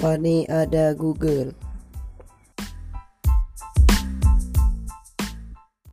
Wah ni ada Google.